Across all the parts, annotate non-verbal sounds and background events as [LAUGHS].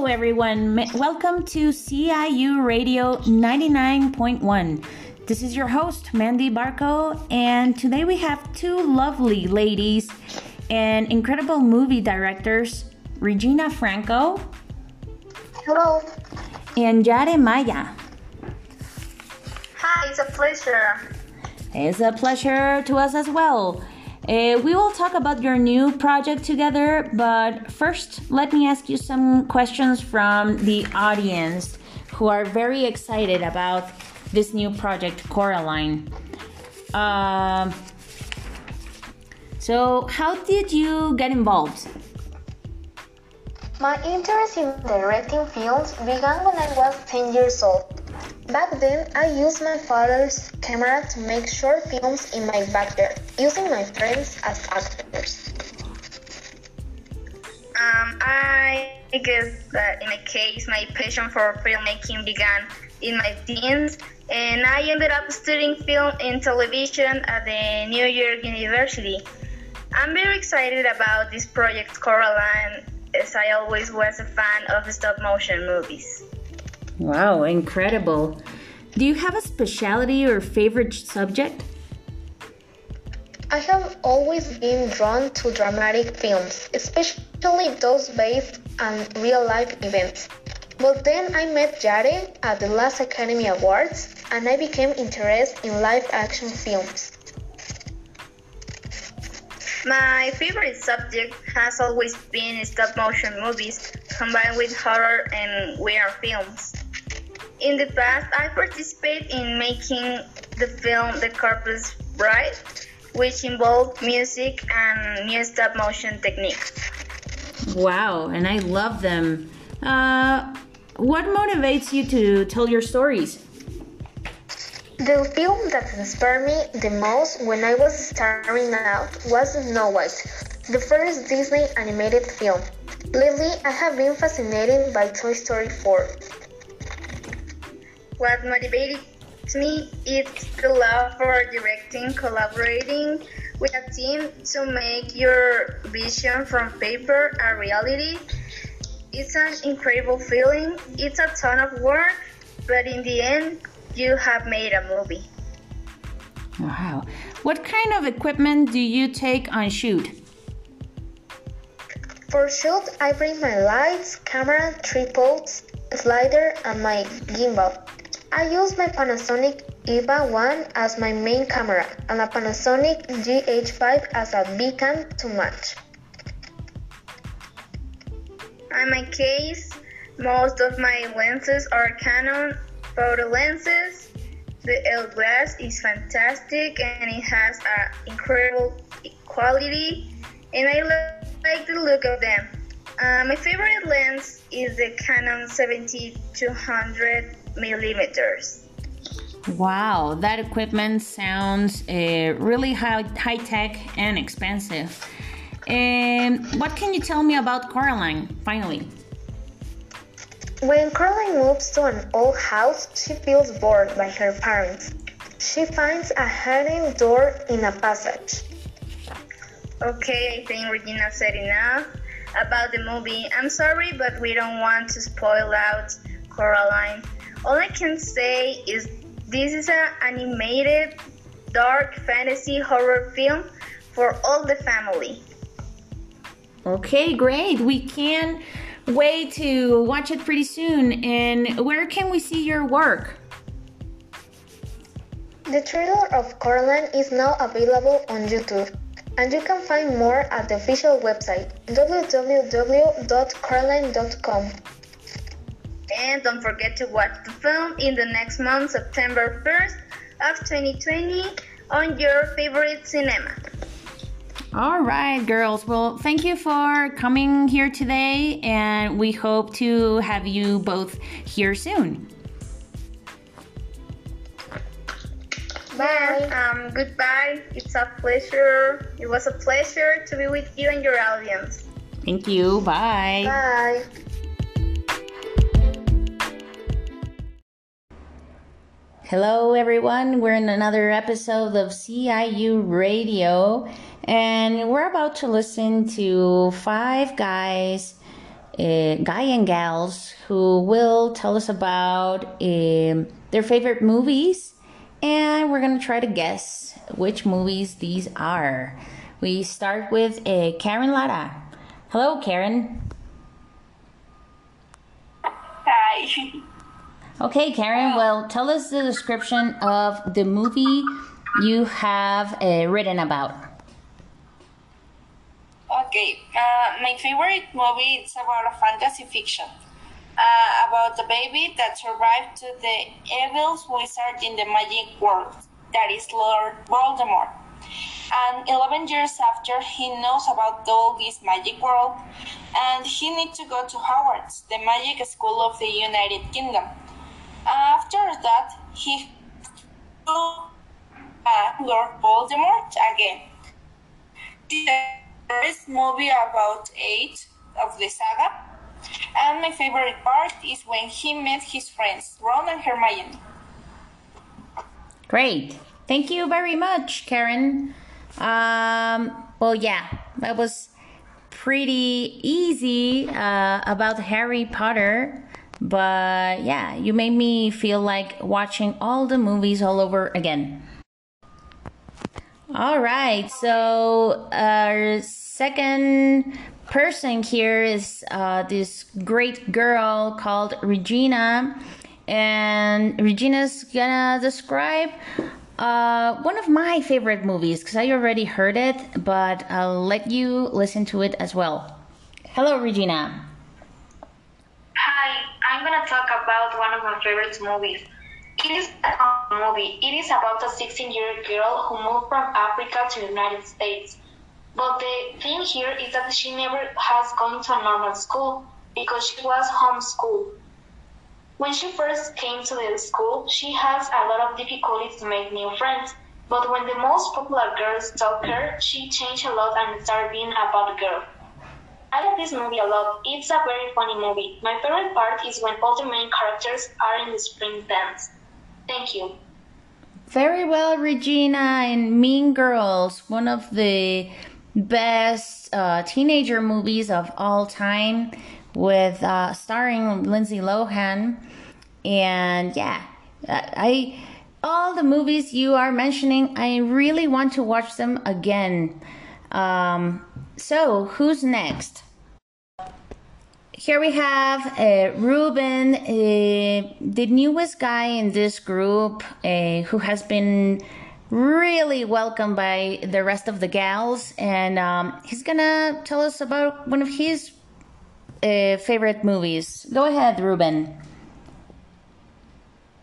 Hello, everyone. Welcome to CIU Radio 99.1. This is your host, Mandy Barco, and today we have two lovely ladies and incredible movie directors, Regina Franco. Hello. And Jare Maya. Hi, it's a pleasure. It's a pleasure to us as well. Uh, we will talk about your new project together, but first, let me ask you some questions from the audience who are very excited about this new project, Coraline. Uh, so, how did you get involved? My interest in directing films began when I was 10 years old. Back then, I used my father's camera to make short films in my backyard, using my friends as actors. Um, I guess that in my case, my passion for filmmaking began in my teens, and I ended up studying film and television at the New York University. I'm very excited about this project, Coraline, as I always was a fan of stop motion movies. Wow, incredible. Do you have a specialty or favorite subject? I have always been drawn to dramatic films, especially those based on real life events. But then I met Yare at the last Academy Awards and I became interested in live action films. My favorite subject has always been stop motion movies combined with horror and weird films. In the past, I participated in making the film The Corpse Bride, which involved music and new stop motion techniques. Wow, and I love them. Uh, what motivates you to tell your stories? The film that inspired me the most when I was starting out was Snow White, the first Disney animated film. Lately, I have been fascinated by Toy Story 4. What motivates me is the love for directing, collaborating with a team to make your vision from paper a reality. It's an incredible feeling. It's a ton of work, but in the end, you have made a movie. Wow. What kind of equipment do you take on shoot? For shoot, I bring my lights, camera, tripods, slider, and my gimbal. I use my Panasonic EVA 1 as my main camera and a Panasonic GH5 as a B-cam to match. In my case, most of my lenses are Canon photo lenses. The L glass is fantastic and it has an incredible quality and I like the look of them. Uh, my favorite lens is the Canon 70-200 millimeters. Wow, that equipment sounds uh, really high, high tech and expensive. And what can you tell me about Coraline, finally? When Coraline moves to an old house, she feels bored by her parents. She finds a hidden door in a passage. Okay, I think Regina said enough about the movie. I'm sorry, but we don't want to spoil out Coraline. All I can say is this is an animated, dark fantasy horror film for all the family. Okay, great. We can wait to watch it pretty soon. And where can we see your work? The trailer of Coraline is now available on YouTube, and you can find more at the official website www.coraline.com. And don't forget to watch the film in the next month, September 1st of 2020, on your favorite cinema. All right, girls. Well, thank you for coming here today, and we hope to have you both here soon. Bye. Um, goodbye. It's a pleasure. It was a pleasure to be with you and your audience. Thank you. Bye. Bye. Hello, everyone. We're in another episode of CIU Radio, and we're about to listen to five guys uh, guy and gals who will tell us about um their favorite movies, and we're gonna try to guess which movies these are. We start with uh, Karen Lara. Hello, Karen. Hi. [LAUGHS] Okay, Karen. Well, tell us the description of the movie you have uh, written about. Okay, uh, my favorite movie is about a fantasy fiction. Uh, about the baby that survived to the evil wizard in the magic world, that is Lord Voldemort. And 11 years after he knows about all this magic world, and he needs to go to Hogwarts, the magic school of the United Kingdom. After that, he uh, Lord Voldemort again. The first movie about eight of the saga, and my favorite part is when he met his friends Ron and Hermione. Great. Thank you very much, Karen. Um, well, yeah, that was pretty easy uh, about Harry Potter. But yeah, you made me feel like watching all the movies all over again. All right, so our second person here is uh, this great girl called Regina, and Regina's gonna describe uh, one of my favorite movies because I already heard it, but I'll let you listen to it as well. Hello, Regina. Hi, I'm gonna talk about one of my favorite movies. It is a movie. It is about a 16-year old girl who moved from Africa to the United States. But the thing here is that she never has gone to a normal school because she was homeschooled. When she first came to the school, she has a lot of difficulties to make new friends. But when the most popular girls talk her, she changed a lot and started being a bad girl. I like this movie a lot. It's a very funny movie. My favorite part is when all the main characters are in the spring dance. Thank you. Very well, Regina, and Mean Girls, one of the best uh, teenager movies of all time, with uh, starring Lindsay Lohan. And yeah, I all the movies you are mentioning, I really want to watch them again. Um, so, who's next? Here we have uh, Ruben, uh, the newest guy in this group, uh, who has been really welcomed by the rest of the gals, and um, he's gonna tell us about one of his uh, favorite movies. Go ahead, Ruben.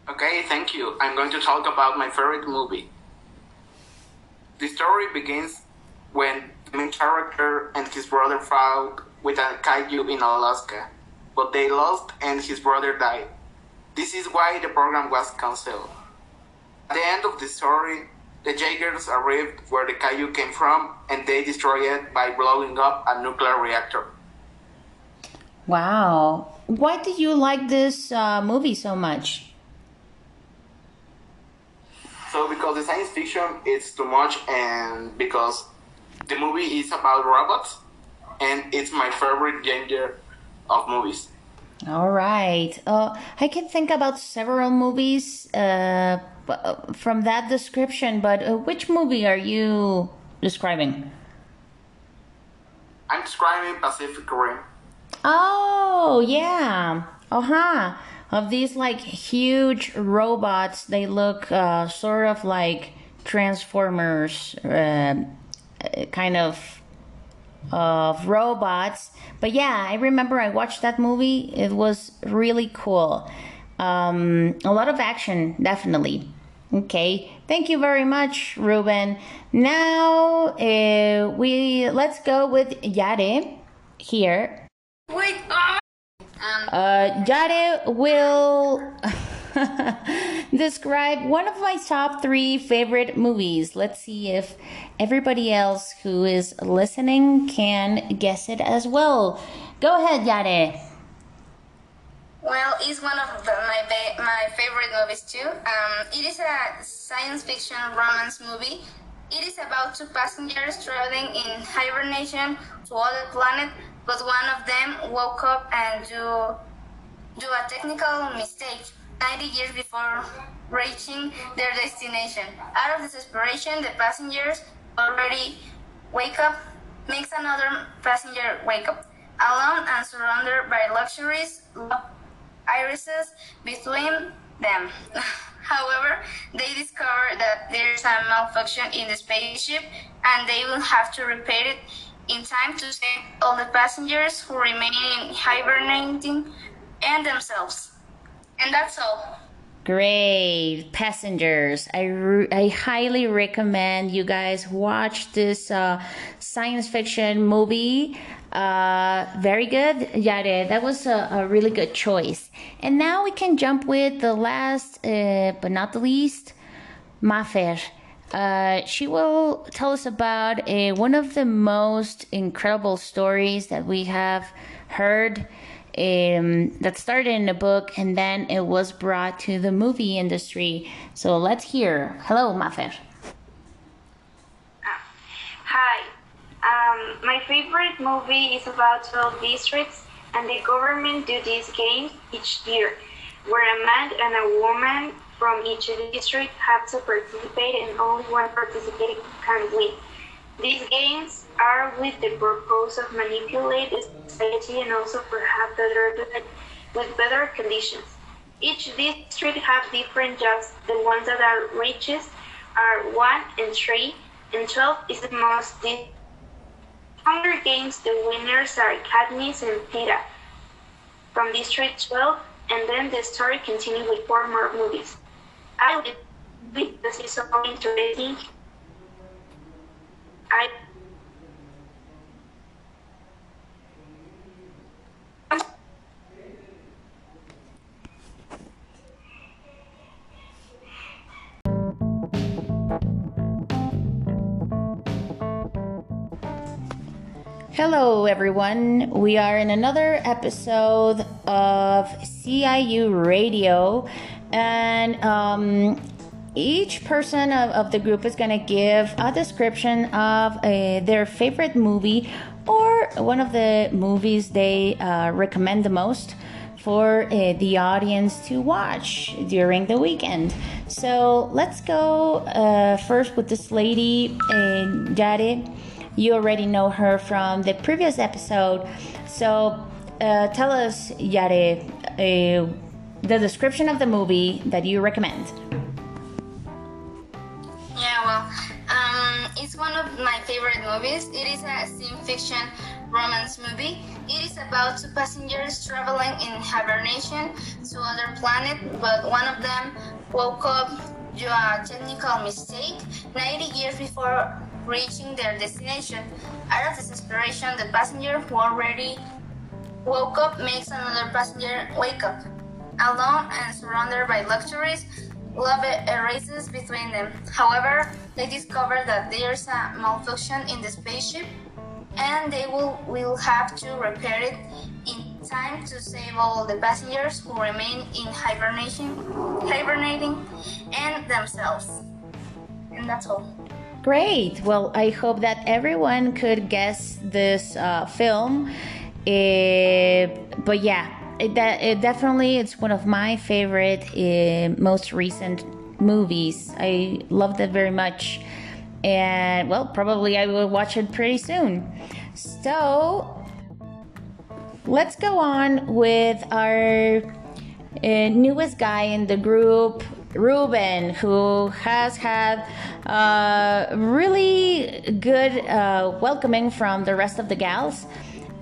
Okay, thank you. I'm going to talk about my favorite movie. The story begins when the main character and his brother fought with a kaiju in Alaska, but they lost and his brother died. This is why the program was cancelled. At the end of the story, the Jaegers arrived where the kaiju came from and they destroyed it by blowing up a nuclear reactor. Wow. Why did you like this uh, movie so much? So because the science fiction is too much and because the movie is about robots and it's my favorite genre of movies. All right. Uh, I can think about several movies uh, from that description, but uh, which movie are you describing? I'm describing Pacific Rim. Oh, yeah. Uh huh. Of these like huge robots, they look uh, sort of like Transformers, uh, kind of of robots. But yeah, I remember I watched that movie. It was really cool. Um, a lot of action, definitely. Okay, thank you very much, Ruben. Now uh, we let's go with Yare here. Wait, ah! Uh, Jade will [LAUGHS] [LAUGHS] describe one of my top three favorite movies. Let's see if everybody else who is listening can guess it as well. Go ahead, Yare. Well, it's one of the, my ba- my favorite movies too. Um, it is a science fiction romance movie It is about two passengers traveling in hibernation to other planet, but one of them woke up and do, do a technical mistake 90 years before reaching their destination. Out of desperation, the passengers already wake up, makes another passenger wake up. Alone and surrounded by luxuries, irises between them. [LAUGHS] However, they discover that there's a malfunction in the spaceship and they will have to repair it in time to save all the passengers who remain hibernating and themselves. And that's all. Great passengers. I, re- I highly recommend you guys watch this uh, science fiction movie. Uh, very good, Yare. That was a, a, really good choice. And now we can jump with the last, uh, but not the least, Mafer. Uh, she will tell us about uh, one of the most incredible stories that we have heard um, that started in a book and then it was brought to the movie industry. So let's hear. Hello, Mafer. Hi. Um, my favorite movie is about 12 districts, and the government do these games each year, where a man and a woman from each district have to participate, and only one participating can win. These games are with the purpose of manipulate society and also perhaps better with better conditions. Each district have different jobs. The ones that are richest are one and three, and twelve is the most. Hunger Games, the winners are Katniss and Peeta from District 12, and then the story continues with four more movies. I like because it's so interesting. I Hello, everyone. We are in another episode of CIU Radio, and um, each person of, of, the group is going to give a description of uh, their favorite movie or one of the movies they uh, recommend the most for uh, the audience to watch during the weekend. So let's go uh, first with this lady, uh, Jade. You already know her from the previous episode. So uh, tell us, Yare, uh, the description of the movie that you recommend. Um, it's one of my favorite movies. It is a science fiction romance movie. It is about two passengers traveling in hibernation to other planet, but one of them woke up to a technical mistake 90 years before reaching their destination. Out of desperation, the passenger who already woke up makes another passenger wake up. Alone and surrounded by luxuries, love erases between them. However, they discover that there's a malfunction in the spaceship and they will, will have to repair it in time to save all the passengers who remain in hibernation, hibernating and themselves. And that's all. Great. Well, I hope that everyone could guess this uh, film. Uh, but yeah, it, that it definitely it's one of my favorite, uh, most recent movies. I loved it very much, and well, probably I will watch it pretty soon. So let's go on with our uh, newest guy in the group, Ruben, who has had uh, really good uh, welcoming from the rest of the gals.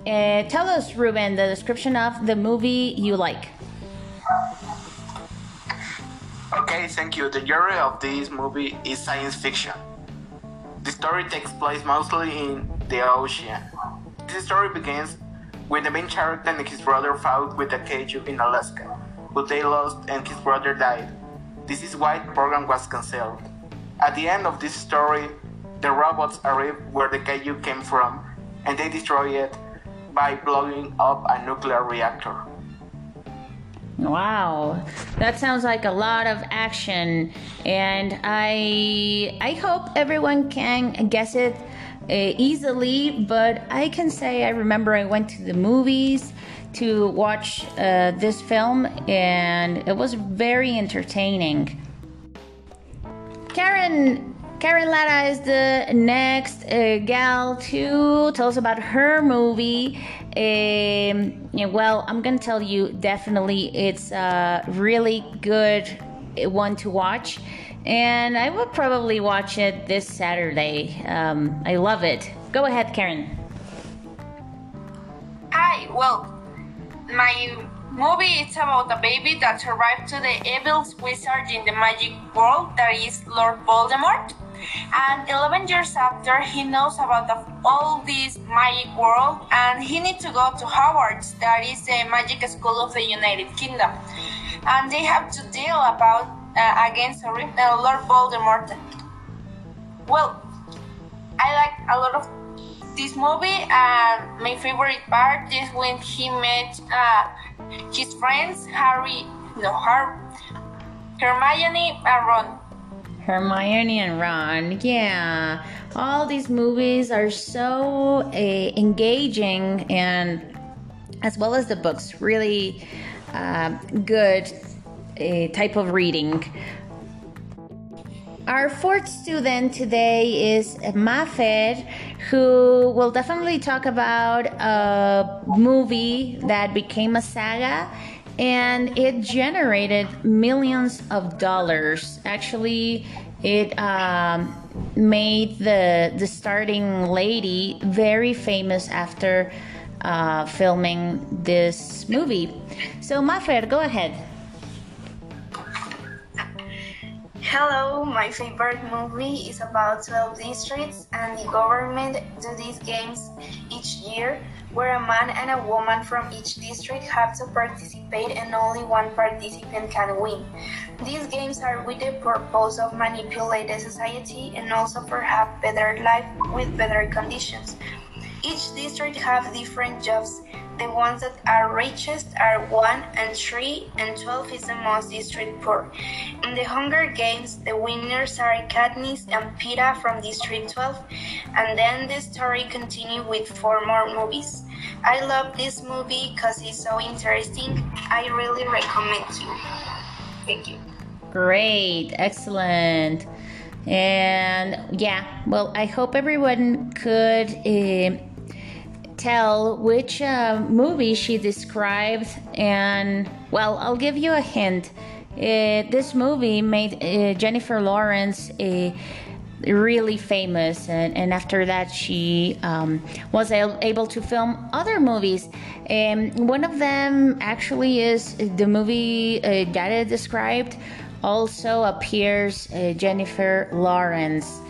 Uh, tell us, Ruben, the description of the movie you like. Okay, thank you. The genre of this movie is science fiction. The story takes place mostly in the ocean. This story begins when the main character and his brother fought with a kaiju in Alaska, but they lost and his brother died. This is why the program was cancelled. At the end of this story, the robots arrive where the kaiju came from, and they destroy it by blowing up a nuclear reactor. Wow, that sounds like a lot of action, and I I hope everyone can guess it uh, easily. But I can say I remember I went to the movies to watch uh, this film, and it was very entertaining. Karen Karen Lara is the next uh, gal to tell us about her movie. Um, yeah, well, I'm gonna tell you definitely it's a really good one to watch, and I will probably watch it this Saturday. Um, I love it. Go ahead, Karen. Hi, well, my movie is about a baby that survived to the evil wizard in the magic world that is Lord Voldemort. And 11 years after, he knows about the, all this magic world and he needs to go to Hogwarts, that is the magic school of the United Kingdom. And they have to deal about uh, against uh, Lord Voldemort. Well, I like a lot of this movie and my favorite part is when he met uh, his friends Harry, no, Har- Hermione and Ron. Hermione and Ron. Yeah, all these movies are so uh, engaging and as well as the books, really uh, good uh, type of reading. Our fourth student today is Mafer, who will definitely talk about a movie that became a saga and it generated millions of dollars. Actually, it um, made the the starting lady very famous after uh, filming this movie. So, Mafer, go ahead. Hello, my favorite movie is about 12 districts and the government do these games each year where a man and a woman from each district have to participate and only one participant can win. These games are with the purpose of manipulate the society and also have better life with better conditions. Each district have different jobs. The ones that are richest are 1 and 3 and 12 is the most district poor. In the Hunger Games, the winners are Katniss and Peeta from District 12 and then the story continue with four more movies. I love this movie because it's so interesting. I really recommend you. Thank you. Great, excellent. And yeah, well, I hope everyone could uh, tell which uh, movie she described. And well, I'll give you a hint. Uh, this movie made uh, Jennifer Lawrence a really famous and, and after that she um, was able to film other movies. And one of them actually is the movie uh, that I described also appears uh, Jennifer Lawrence.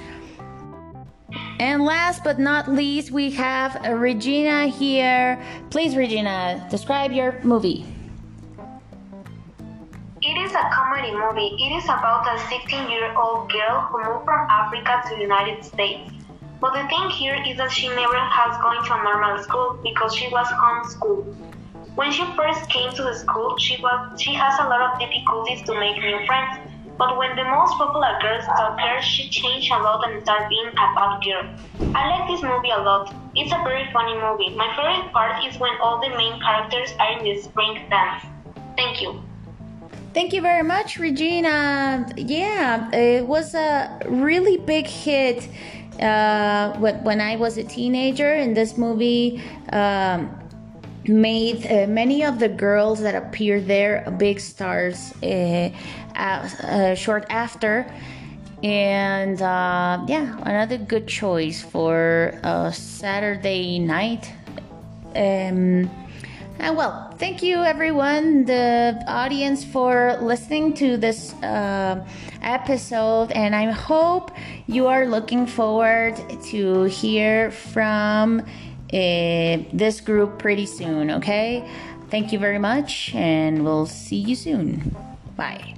And last but not least we have Regina here. Please Regina describe your movie it is a comedy movie. It is about a 16-year-old girl who moved from Africa to the United States. But the thing here is that she never has gone to a normal school because she was homeschooled. When she first came to the school, she was she has a lot of difficulties to make new friends. But when the most popular girls talk her, she changed a lot and started being a bad girl. I like this movie a lot. It's a very funny movie. My favorite part is when all the main characters are in the spring dance. Thank you. Thank you very much, Regina. Yeah, it was a really big hit uh, when I was a teenager, and this movie um, made uh, many of the girls that appeared there big stars uh, uh short after. And uh, yeah, another good choice for a Saturday night. Um, and well, thank you everyone, the audience, for listening to this uh, episode. And I hope you are looking forward to hear from uh, this group pretty soon, okay? Thank you very much, and we'll see you soon. Bye.